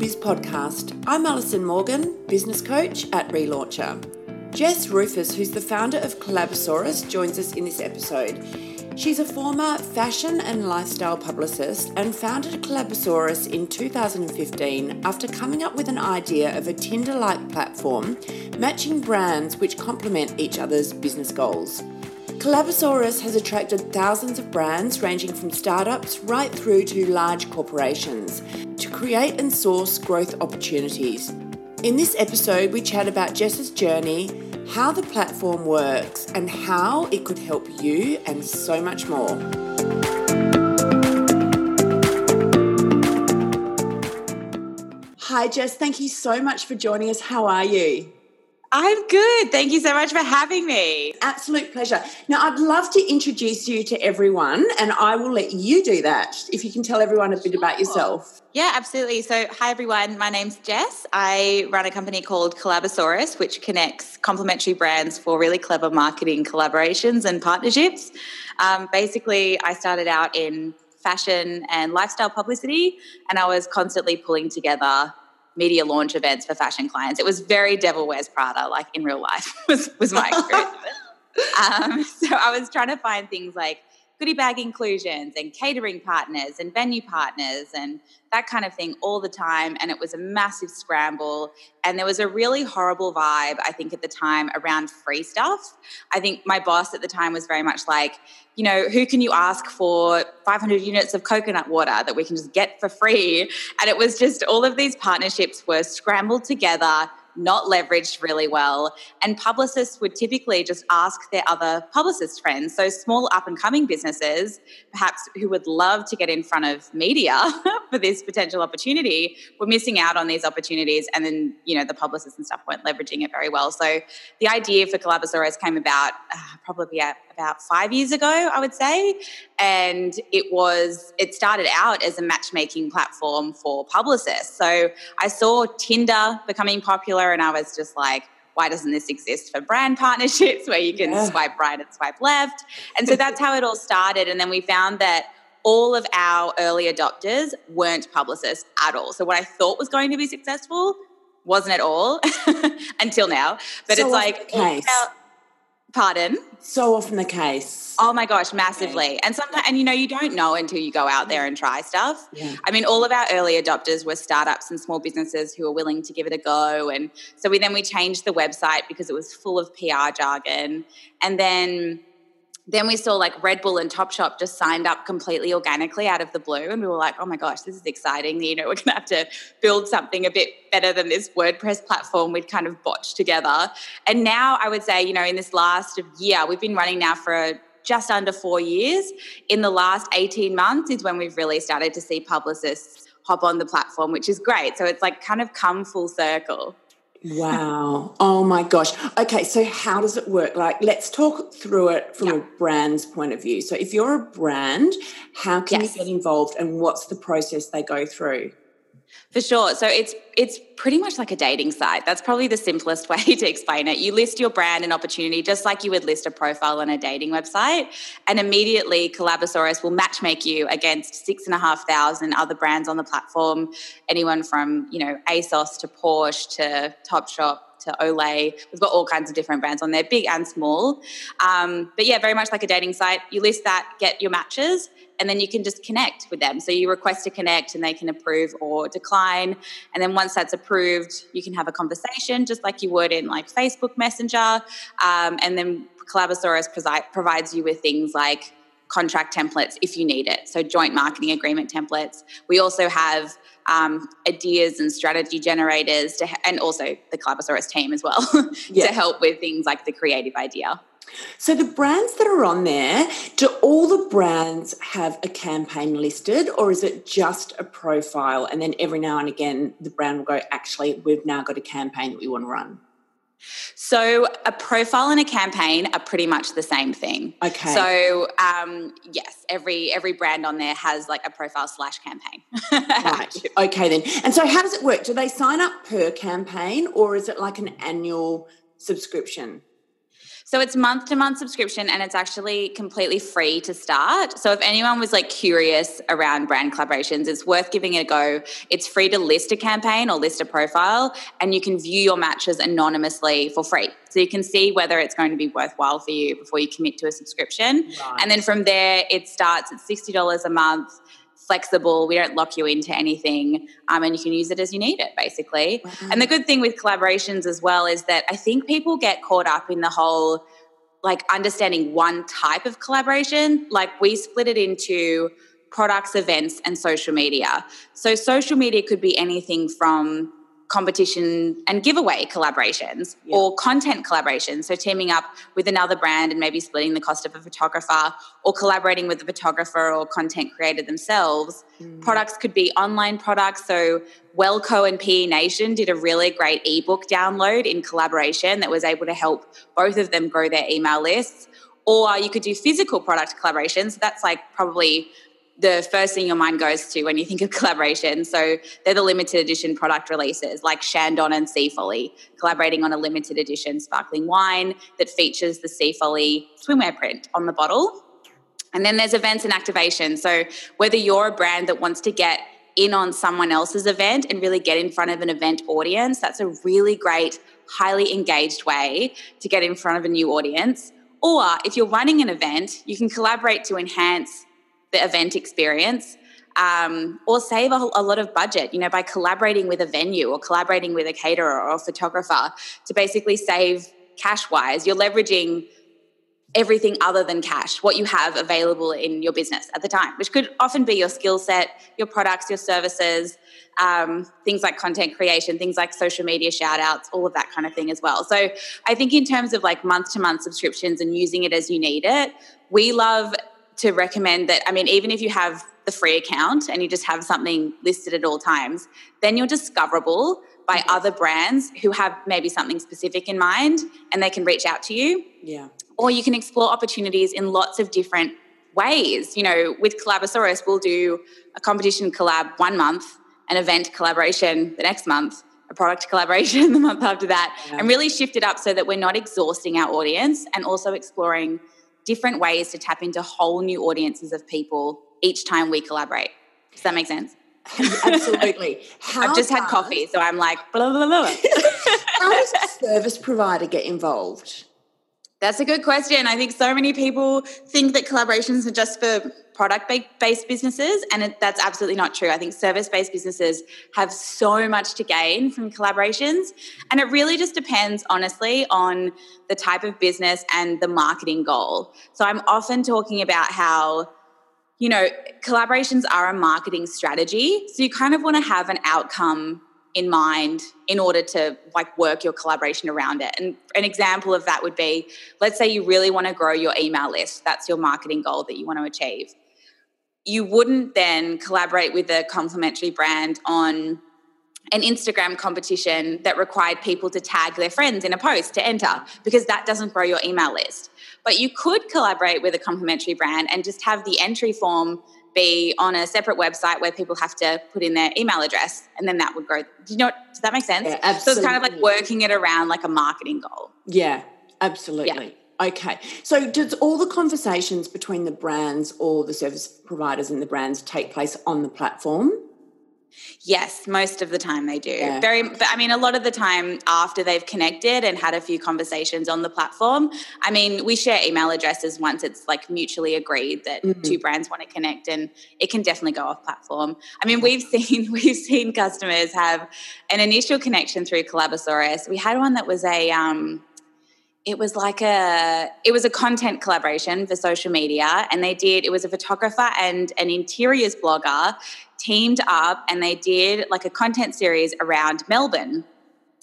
Biz podcast. I'm Alison Morgan, business coach at Relauncher. Jess Rufus, who's the founder of Collabosaurus, joins us in this episode. She's a former fashion and lifestyle publicist and founded Collabosaurus in 2015 after coming up with an idea of a Tinder like platform matching brands which complement each other's business goals. Collabosaurus has attracted thousands of brands ranging from startups right through to large corporations to create and source growth opportunities. In this episode, we chat about Jess's journey, how the platform works, and how it could help you, and so much more. Hi, Jess. Thank you so much for joining us. How are you? I'm good. Thank you so much for having me. Absolute pleasure. Now, I'd love to introduce you to everyone, and I will let you do that if you can tell everyone a bit about yourself. Yeah, absolutely. So, hi everyone. My name's Jess. I run a company called Collabosaurus, which connects complementary brands for really clever marketing collaborations and partnerships. Um, basically, I started out in fashion and lifestyle publicity, and I was constantly pulling together media launch events for fashion clients. It was very Devil Wears Prada, like in real life, was, was my experience. um, so I was trying to find things like goodie bag inclusions and catering partners and venue partners and that kind of thing all the time. And it was a massive scramble. And there was a really horrible vibe, I think, at the time around free stuff. I think my boss at the time was very much like, you know, who can you ask for 500 units of coconut water that we can just get for free? And it was just all of these partnerships were scrambled together not leveraged really well. And publicists would typically just ask their other publicist friends. So small up and coming businesses, perhaps who would love to get in front of media for this potential opportunity, were missing out on these opportunities. And then, you know, the publicists and stuff weren't leveraging it very well. So the idea for Collabosaurus came about uh, probably about five years ago, I would say. And it was, it started out as a matchmaking platform for publicists. So I saw Tinder becoming popular and I was just like, why doesn't this exist for brand partnerships where you can yeah. swipe right and swipe left? And so that's how it all started. And then we found that all of our early adopters weren't publicists at all. So what I thought was going to be successful wasn't at all until now. But so it's like, Pardon? So often the case. Oh my gosh, massively. And sometimes, and you know, you don't know until you go out there and try stuff. Yeah. I mean, all of our early adopters were startups and small businesses who were willing to give it a go. And so we then we changed the website because it was full of PR jargon. And then then we saw like Red Bull and Topshop just signed up completely organically out of the blue. And we were like, oh my gosh, this is exciting. You know, we're going to have to build something a bit better than this WordPress platform we'd kind of botched together. And now I would say, you know, in this last year, we've been running now for just under four years. In the last 18 months is when we've really started to see publicists hop on the platform, which is great. So it's like kind of come full circle. Wow. Oh my gosh. Okay, so how does it work? Like, let's talk through it from yeah. a brand's point of view. So, if you're a brand, how can yes. you get involved and what's the process they go through? For sure. So it's it's pretty much like a dating site. That's probably the simplest way to explain it. You list your brand and opportunity just like you would list a profile on a dating website, and immediately Collabosaurus will matchmake you against six and a half thousand other brands on the platform. Anyone from you know ASOS to Porsche to Topshop to Olay. We've got all kinds of different brands on there, big and small. Um, but yeah, very much like a dating site. You list that, get your matches, and then you can just connect with them. So you request to connect and they can approve or decline. And then once that's approved, you can have a conversation just like you would in like Facebook Messenger. Um, and then Collabosaurus provides you with things like contract templates if you need it. So joint marketing agreement templates. We also have um, ideas and strategy generators to, and also the Collabosaurus team as well yeah. to help with things like the creative idea. So the brands that are on there, do all the brands have a campaign listed or is it just a profile and then every now and again the brand will go, actually, we've now got a campaign that we want to run? So a profile and a campaign are pretty much the same thing. Okay. So um, yes, every every brand on there has like a profile slash campaign. right. Okay then. And so how does it work? Do they sign up per campaign or is it like an annual subscription? So it's month to month subscription and it's actually completely free to start. So if anyone was like curious around brand collaborations, it's worth giving it a go. It's free to list a campaign or list a profile and you can view your matches anonymously for free. So you can see whether it's going to be worthwhile for you before you commit to a subscription. Right. And then from there, it starts at $60 a month flexible. We don't lock you into anything, um, and you can use it as you need it, basically. Wow. And the good thing with collaborations as well is that I think people get caught up in the whole like understanding one type of collaboration. Like we split it into products, events, and social media. So social media could be anything from competition and giveaway collaborations yeah. or content collaborations. So, teaming up with another brand and maybe splitting the cost of a photographer or collaborating with the photographer or content creator themselves. Mm. Products could be online products. So, WelleCo and PE Nation did a really great ebook download in collaboration that was able to help both of them grow their email lists. Or you could do physical product collaborations. That's like probably the first thing your mind goes to when you think of collaboration. So they're the limited edition product releases like Chandon and Seafolly, collaborating on a limited edition sparkling wine that features the Seafolly swimwear print on the bottle. And then there's events and activation. So whether you're a brand that wants to get in on someone else's event and really get in front of an event audience, that's a really great, highly engaged way to get in front of a new audience. Or if you're running an event, you can collaborate to enhance the event experience um, or save a, a, lot of budget, you know, by collaborating with a venue or collaborating with a caterer or a photographer to basically save cash wise. You're leveraging everything other than cash, what you have available in your business at the time, which could often be your skill set, your products, your services, um, things like content creation, things like social media shout outs, all of that kind of thing as well. So I think in terms of like month to month subscriptions and using it as you need it, we love to recommend that, I mean, even if you have the free account and you just have something listed at all times, then you're discoverable by mm-hmm. other brands who have maybe something specific in mind and they can reach out to you. Yeah. Or you can explore opportunities in lots of different ways. You know, with Collabosaurus, we'll do a competition collab one month, an event collaboration the next month, a product collaboration the month after that, yeah. and really shift it up so that we're not exhausting our audience and also exploring different ways to tap into whole new audiences of people each time we collaborate. Does that make sense? Absolutely. How I've just does, had coffee, so I'm like, blah, blah, blah. how does a service provider get involved? That's a good question. I think so many people think that collaborations are just for product based businesses, and it, that's absolutely not true. I think service based businesses have so much to gain from collaborations, and it really just depends, honestly, on the type of business and the marketing goal. So I'm often talking about how you know, collaborations are a marketing strategy. So you kind of want to have an outcome in mind in order to like work your collaboration around it. And an example of that would be let's say you really want to grow your email list. That's your marketing goal that you want to achieve. You wouldn't then collaborate with a complementary brand on an Instagram competition that required people to tag their friends in a post to enter because that doesn't grow your email list. But you could collaborate with a complementary brand and just have the entry form be on a separate website where people have to put in their email address and then that would grow. Do you know, does that make sense? Yeah, absolutely. So it's kind of like working it around like a marketing goal. Yeah, absolutely. Yeah. Okay. So does all the conversations between the brands or the service providers and the brands take place on the platform? Yes, most of the time they do. Yeah. Very, but I mean, a lot of the time after they've connected and had a few conversations on the platform. I mean, we share email addresses once it's like mutually agreed that mm-hmm. two brands want to connect, and it can definitely go off platform. I mean, we've seen we've seen customers have an initial connection through Collabosaurus. We had one that was a um, it was like a it was a content collaboration for social media and they did it was a photographer and an interiors blogger teamed up and they did like a content series around Melbourne.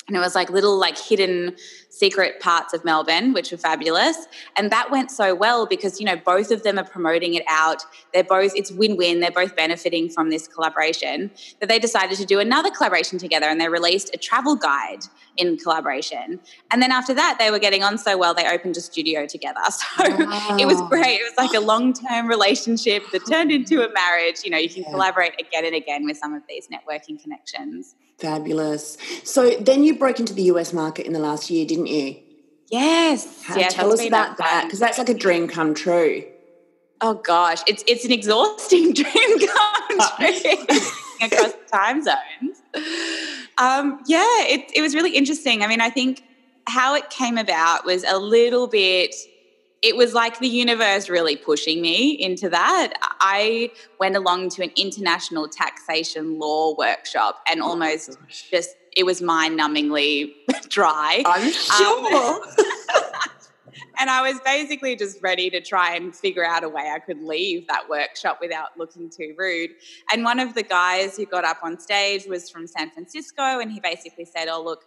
And it was like little like hidden secret parts of Melbourne, which were fabulous. And that went so well because, you know, both of them are promoting it out. They're both, it's win win. They're both benefiting from this collaboration that they decided to do another collaboration together and they released a travel guide in collaboration. And then after that, they were getting on so well, they opened a studio together. So wow. it was great. It was like a long term relationship that turned into a marriage. You know, you can yeah. collaborate again and again with some of these networking connections. Fabulous. So then you broke into the US market in the last year, didn't you? Yes. How, yeah, tell us about that because that's like a dream come true. Oh gosh, it's it's an exhausting dream come true across time zones. Um, yeah, it, it was really interesting. I mean, I think how it came about was a little bit it was like the universe really pushing me into that. I went along to an international taxation law workshop and oh almost just it was mind numbingly dry. I'm um, sure. Um, and I was basically just ready to try and figure out a way I could leave that workshop without looking too rude. And one of the guys who got up on stage was from San Francisco, and he basically said, Oh, look,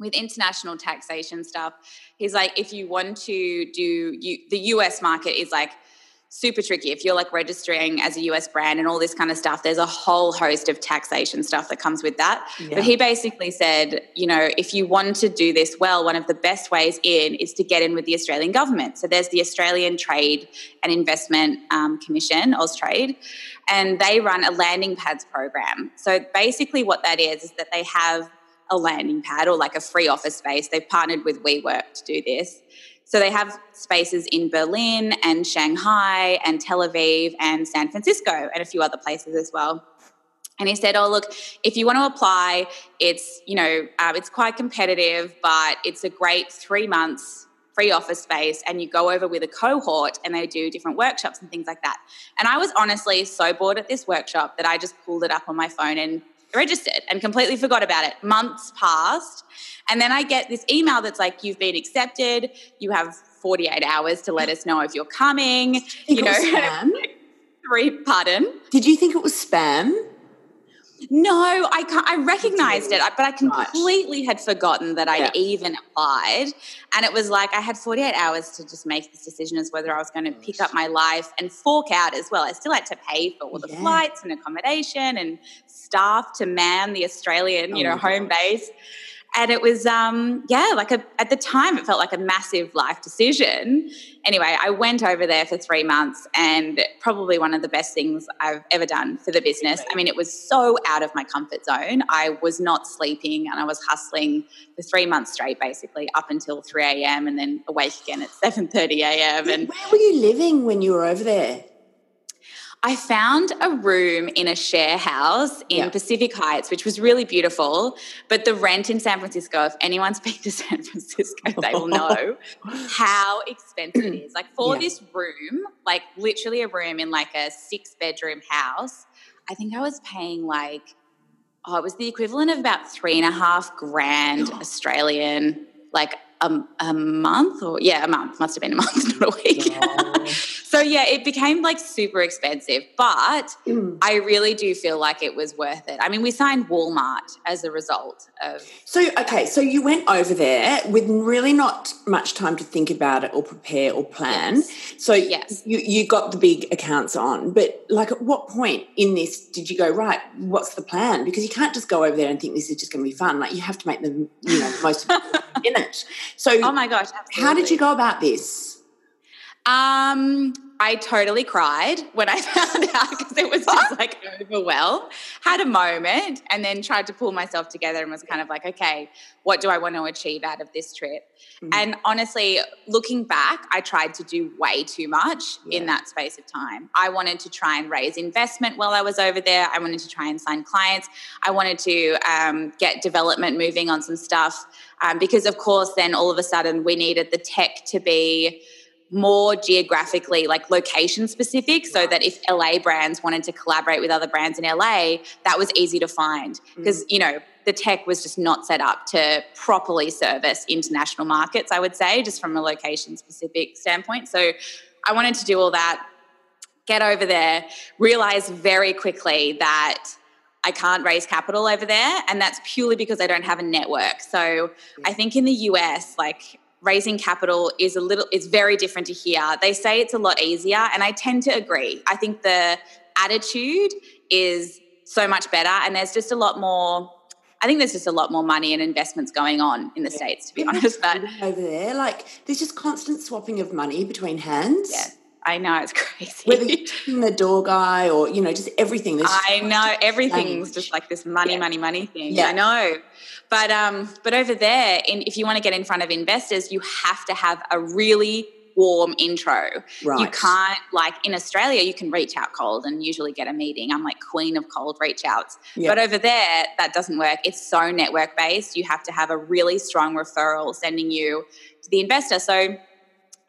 with international taxation stuff, he's like, if you want to do you, the US market is like super tricky. If you're like registering as a US brand and all this kind of stuff, there's a whole host of taxation stuff that comes with that. Yeah. But he basically said, you know, if you want to do this well, one of the best ways in is to get in with the Australian government. So there's the Australian Trade and Investment um, Commission, Austrade, and they run a landing pads program. So basically, what that is is that they have a landing pad or like a free office space. They've partnered with WeWork to do this. So they have spaces in Berlin and Shanghai and Tel Aviv and San Francisco and a few other places as well. And he said, "Oh, look, if you want to apply, it's you know um, it's quite competitive, but it's a great three months free office space, and you go over with a cohort, and they do different workshops and things like that." And I was honestly so bored at this workshop that I just pulled it up on my phone and registered and completely forgot about it. Months passed. And then I get this email that's like, you've been accepted. You have 48 hours to let us know if you're coming. You know, spam? three, pardon? Did you think it was spam? No, I I recognized it, but I completely had forgotten that I'd yeah. even applied. And it was like I had 48 hours to just make this decision as whether I was going to pick up my life and fork out as well. I still had to pay for all the yeah. flights and accommodation and staff to man the Australian, you oh know, home God. base and it was um yeah like a, at the time it felt like a massive life decision anyway i went over there for three months and probably one of the best things i've ever done for the business. I mean it was so out of my comfort zone. I was not sleeping and i was hustling for three months straight basically up until 3 a.m and then awake again at 7.30 a.m and where were you living when you were over there I found a room in a share house in yeah. Pacific Heights, which was really beautiful. But the rent in San Francisco, if anyone's been to San Francisco, they will know how expensive it is. Like for yeah. this room, like literally a room in like a six bedroom house, I think I was paying like, oh, it was the equivalent of about three and a half grand Australian, like a, a month or yeah, a month must have been a month, not a week. so yeah, it became like super expensive, but mm. I really do feel like it was worth it. I mean, we signed Walmart as a result of. So okay, so you went over there with really not much time to think about it or prepare or plan. Yes. So yes, you you got the big accounts on, but like at what point in this did you go right? What's the plan? Because you can't just go over there and think this is just going to be fun. Like you have to make the you know most in it. So, oh my gosh, absolutely. how did you go about this? Um, I totally cried when I found out because it was just like overwhelmed. Had a moment and then tried to pull myself together and was kind of like, okay, what do I want to achieve out of this trip? Mm-hmm. And honestly, looking back, I tried to do way too much yeah. in that space of time. I wanted to try and raise investment while I was over there. I wanted to try and sign clients. I wanted to um, get development moving on some stuff um, because, of course, then all of a sudden we needed the tech to be more geographically like location specific so that if LA brands wanted to collaborate with other brands in LA that was easy to find. Because mm. you know the tech was just not set up to properly service international markets I would say just from a location specific standpoint. So I wanted to do all that get over there realize very quickly that I can't raise capital over there and that's purely because I don't have a network. So I think in the US like raising capital is a little it's very different to here they say it's a lot easier and i tend to agree i think the attitude is so much better and there's just a lot more I think there's just a lot more money and investments going on in the yeah. states, to be honest. But over there, like there's just constant swapping of money between hands. Yeah, I know it's crazy. Whether you're the door guy or you know just everything. I know everything's just like this money, yeah. money, money thing. Yeah. I know. But um, but over there, in, if you want to get in front of investors, you have to have a really warm intro. Right. You can't like in Australia, you can reach out cold and usually get a meeting. I'm like queen of cold reach outs. Yep. But over there, that doesn't work. It's so network based. You have to have a really strong referral sending you to the investor. So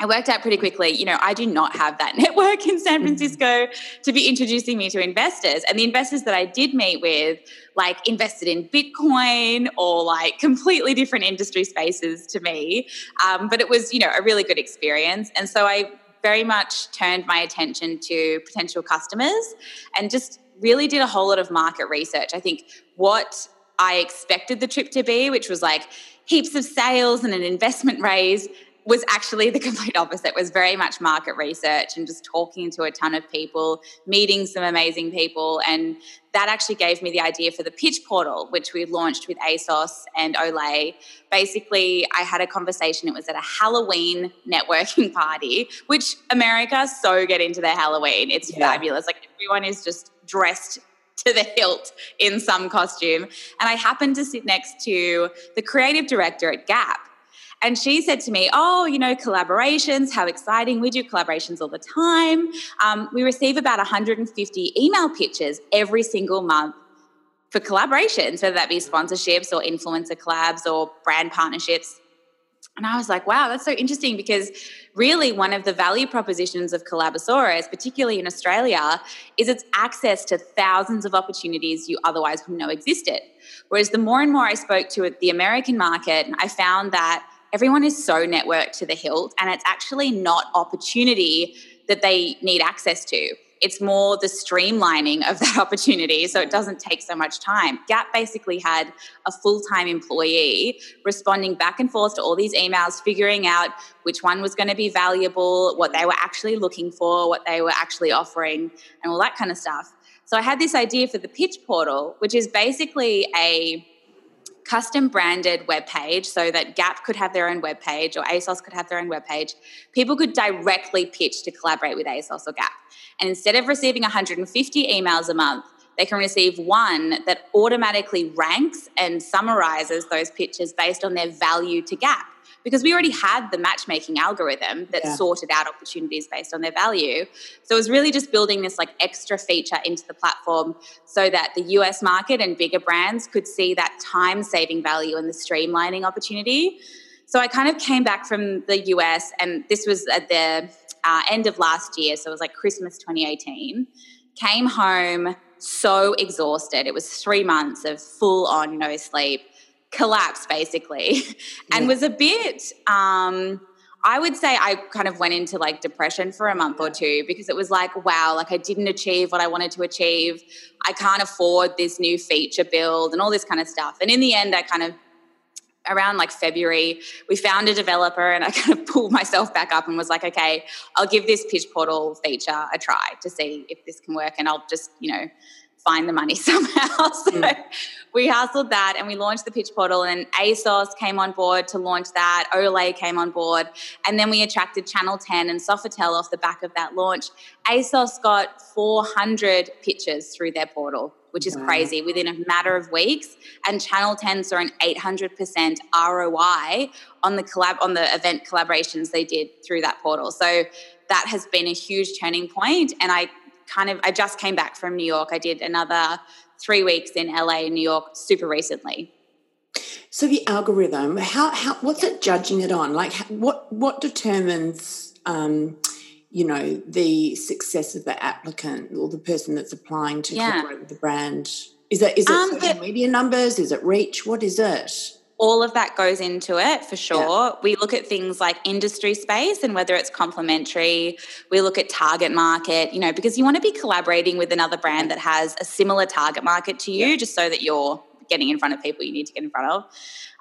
I worked out pretty quickly, you know, I do not have that network in San mm-hmm. Francisco to be introducing me to investors. And the investors that I did meet with, like, invested in Bitcoin or like completely different industry spaces to me. Um, but it was, you know, a really good experience. And so I very much turned my attention to potential customers and just really did a whole lot of market research. I think what I expected the trip to be, which was like heaps of sales and an investment raise was actually the complete opposite It was very much market research and just talking to a ton of people meeting some amazing people. And that actually gave me the idea for the pitch portal which we launched with asos and olay. Basically i had a conversation it was at a halloween networking party which america so get into their halloween. It's yeah. fabulous. Like everyone is just dressed to the hilt in some costume. And i happened to sit next to the creative director at gap and she said to me, Oh, you know, collaborations, how exciting. We do collaborations all the time. Um, we receive about 150 email pitches every single month for collaborations, whether that be sponsorships or influencer collabs or brand partnerships. And I was like, wow, that's so interesting because really one of the value propositions of Collabosaurus, particularly in Australia, is its access to thousands of opportunities you otherwise wouldn't know existed. Whereas the more and more I spoke to the American market, I found that everyone is so networked to the hilt, and it's actually not opportunity that they need access to. It's more the streamlining of that opportunity so it doesn't take so much time. Gap basically had a full time employee responding back and forth to all these emails, figuring out which one was going to be valuable, what they were actually looking for, what they were actually offering, and all that kind of stuff. So I had this idea for the pitch portal, which is basically a custom branded web page so that Gap could have their own web page or ASOS could have their own web page. People could directly pitch to collaborate with ASOS or Gap. And instead of receiving 150 emails a month, they can receive one that automatically ranks and summarizes those pitches based on their value to Gap because we already had the matchmaking algorithm that yeah. sorted out opportunities based on their value. So it was really just building this like extra feature into the platform so that the US market and bigger brands could see that time saving value and the streamlining opportunity. So I kind of came back from the US, and this was at the uh, end of last year. So it was like Christmas 2018. Came home so exhausted. It was three months of full on no sleep collapsed basically and yeah. was a bit um I would say I kind of went into like depression for a month or two because it was like, wow, like I didn't achieve what I wanted to achieve. I can't afford this new feature build and all this kind of stuff. And in the end, I kind of, around like February, we found a developer and I kind of pulled myself back up and was like, okay, I'll give this pitch portal feature a try to see if this can work. And I'll just, you know, find the money somehow. so mm. we hustled that and we launched the pitch portal and ASOS came on board to launch that. Olay came on board. And then we attracted Channel 10 and Sofitel off the back of that launch. ASOS got 400 pitches through their portal, which is wow. crazy within a matter of weeks. And Channel 10 saw an 800% ROI on the collab on the event collaborations they did through that portal. So that has been a huge turning point and I kind of, I just came back from New York. I did another three weeks in LA and New York super recently. So the algorithm, how, how what's it judging it on? Like what what determines um, you know the success of the applicant or the person that's applying to yeah. collaborate with the brand? Is it is it um, social media numbers? Is it reach? What is it? All of that goes into it for sure. Yeah. We look at things like industry space and whether it's complementary. We look at target market, you know, because you want to be collaborating with another brand that has a similar target market to you, yeah. just so that you're getting in front of people you need to get in front of.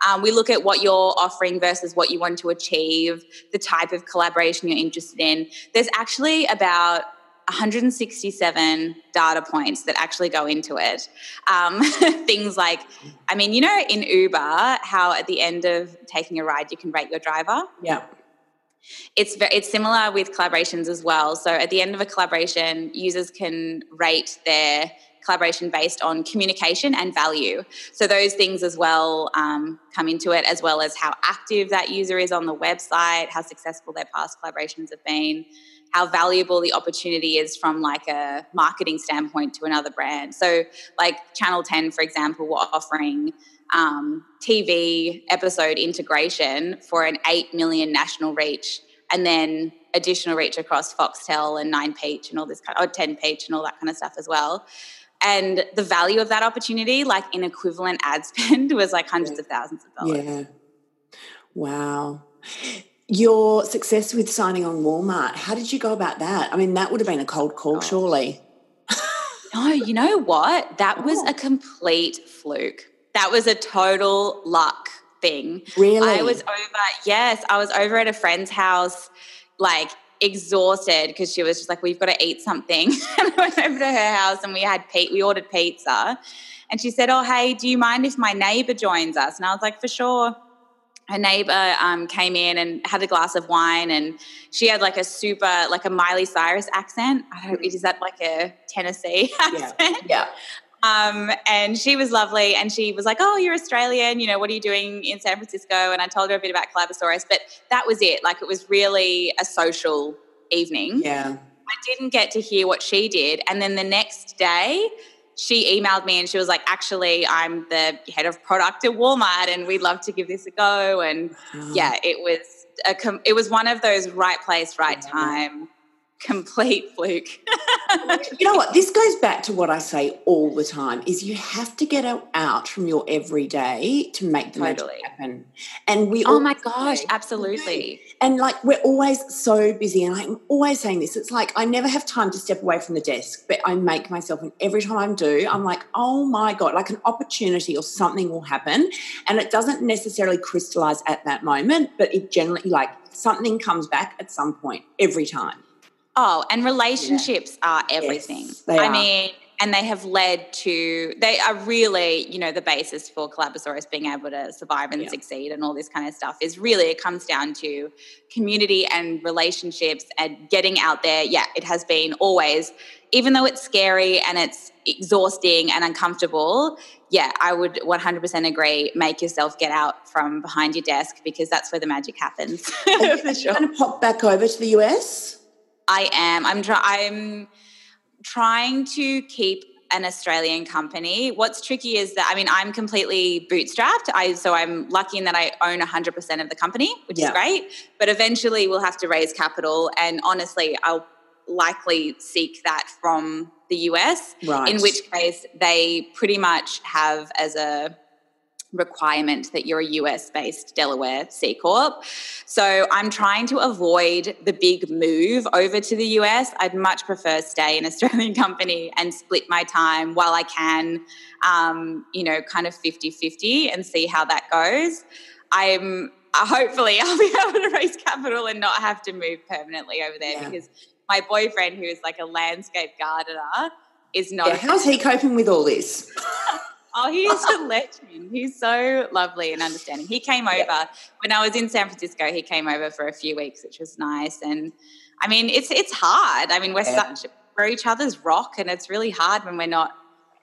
Um, we look at what you're offering versus what you want to achieve, the type of collaboration you're interested in. There's actually about 167 data points that actually go into it. Um, things like, I mean, you know, in Uber, how at the end of taking a ride, you can rate your driver? Yeah. It's it's similar with collaborations as well. So at the end of a collaboration, users can rate their collaboration based on communication and value. So those things as well um, come into it, as well as how active that user is on the website, how successful their past collaborations have been, how valuable the opportunity is from like a marketing standpoint to another brand. So like Channel 10, for example, were offering um, TV episode integration for an 8 million national reach and then additional reach across Foxtel and Nine Peach and all this kind of, or 10 Peach and all that kind of stuff as well. And the value of that opportunity, like in equivalent ad spend, was like hundreds of thousands of dollars. Yeah. Wow. Your success with signing on Walmart, how did you go about that? I mean, that would have been a cold call, oh. surely. no, you know what? That was a complete fluke. That was a total luck thing. Really? I was over, yes, I was over at a friend's house, like exhausted because she was just like, "We've got to eat something." and I went over to her house and we had pe- we ordered pizza, and she said, "Oh, hey, do you mind if my neighbor joins us?" And I was like, "For sure." Her neighbor um, came in and had a glass of wine, and she had like a super, like a Miley Cyrus accent. I don't. Is that like a Tennessee accent? Yeah. yeah. Um, and she was lovely. And she was like, Oh, you're Australian. You know, what are you doing in San Francisco? And I told her a bit about Collabosaurus, but that was it. Like, it was really a social evening. Yeah. I didn't get to hear what she did. And then the next day, she emailed me and she was like, Actually, I'm the head of product at Walmart and we'd love to give this a go. And yeah, it was. A com- it was one of those right place, right time complete fluke. you know what? This goes back to what I say all the time: is you have to get out from your everyday to make the totally. magic happen. And we, oh my gosh, absolutely. And like we're always so busy, and I'm always saying this. It's like I never have time to step away from the desk, but I make myself, and every time I do, I'm like, oh my god, like an opportunity or something will happen, and it doesn't necessarily crystallize at that moment, but it generally like something comes back at some point every time. Oh, and relationships yeah. are everything. Yes, I are. mean, and they have led to they are really you know the basis for Collabosaurus being able to survive and yeah. succeed and all this kind of stuff is really it comes down to community and relationships and getting out there yeah it has been always even though it's scary and it's exhausting and uncomfortable yeah i would 100% agree make yourself get out from behind your desk because that's where the magic happens for sure. going to pop back over to the us I am. I'm. Try- I'm trying to keep an Australian company. What's tricky is that I mean I'm completely bootstrapped. I so I'm lucky in that I own 100% of the company, which yeah. is great. But eventually we'll have to raise capital, and honestly, I'll likely seek that from the US. Right. In which case, they pretty much have as a requirement that you're a US based Delaware C Corp. So I'm trying to avoid the big move over to the US. I'd much prefer stay an Australian company and split my time while I can, um, you know, kind of 50 50 and see how that goes. I'm uh, hopefully I'll be able to raise capital and not have to move permanently over there yeah. because my boyfriend, who is like a landscape gardener, is not. Yeah, how's he coping with all this? Oh, he's a legend. He's so lovely and understanding. He came over yeah. when I was in San Francisco. He came over for a few weeks, which was nice. And I mean, it's it's hard. I mean, we're yeah. such we're each other's rock, and it's really hard when we're not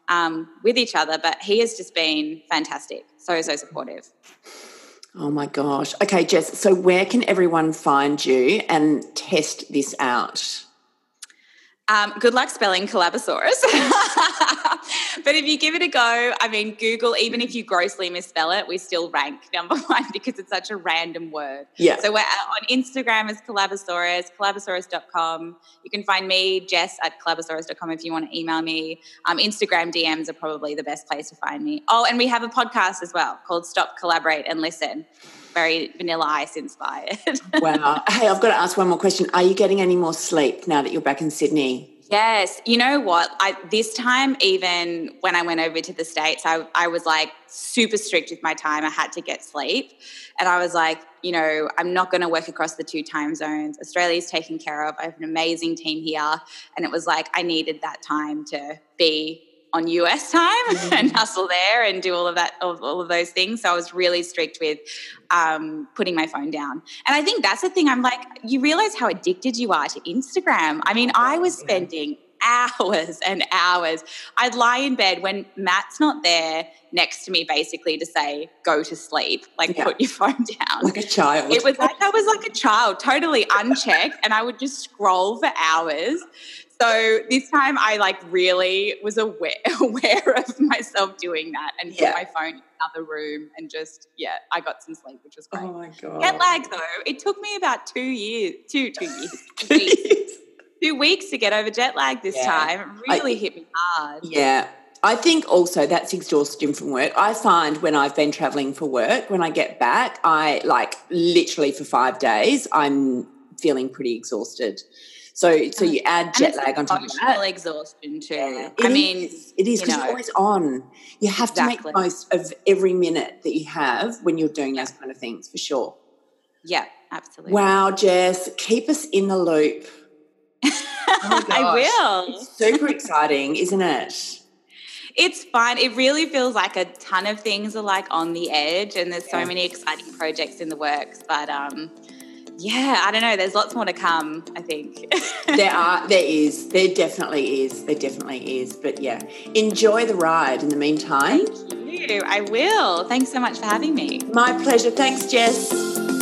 um, with each other. But he has just been fantastic. So so supportive. Oh my gosh. Okay, Jess. So where can everyone find you and test this out? Um, good luck spelling Collabosaurus. but if you give it a go, I mean, Google, even if you grossly misspell it, we still rank number one because it's such a random word. Yeah. So we're on Instagram as Collabosaurus, collabosaurus.com. You can find me, Jess, at collabosaurus.com if you want to email me. Um, Instagram DMs are probably the best place to find me. Oh, and we have a podcast as well called Stop, Collaborate, and Listen very vanilla ice inspired. wow. Hey, I've got to ask one more question. Are you getting any more sleep now that you're back in Sydney? Yes. You know what? I this time even when I went over to the States, I, I was like super strict with my time. I had to get sleep. And I was like, you know, I'm not going to work across the two time zones. Australia's taken care of. I have an amazing team here. And it was like I needed that time to be on US time mm-hmm. and hustle there and do all of that, all, all of those things. So I was really strict with um, putting my phone down. And I think that's the thing. I'm like, you realize how addicted you are to Instagram. I mean, I was spending hours and hours. I'd lie in bed when Matt's not there next to me, basically to say, go to sleep, like yeah. put your phone down. Like a child. It was like I was like a child, totally unchecked. and I would just scroll for hours. So this time I like really was aware aware of myself doing that and yeah. put my phone in another room and just yeah, I got some sleep, which was great. Oh my god. Jet lag though, it took me about two years, two two years, two, years. two weeks to get over jet lag this yeah. time. It really I, hit me hard. Yeah. I think also that's exhausting from work. I find when I've been traveling for work, when I get back, I like literally for five days, I'm feeling pretty exhausted. So, so you add jet lag on top of that. exhaustion too. Yeah, I mean, it is because you are always on. You have exactly. to make most of every minute that you have when you're doing those kind of things, for sure. Yeah, absolutely. Wow, Jess, keep us in the loop. Oh I will. It's super exciting, isn't it? It's fun. It really feels like a ton of things are like on the edge, and there's so yeah. many exciting projects in the works. But um, yeah, I don't know. There's lots more to come, I think. there are, there is, there definitely is, there definitely is. But yeah, enjoy the ride in the meantime. Thank you. I will. Thanks so much for having me. My pleasure. Thanks, Jess.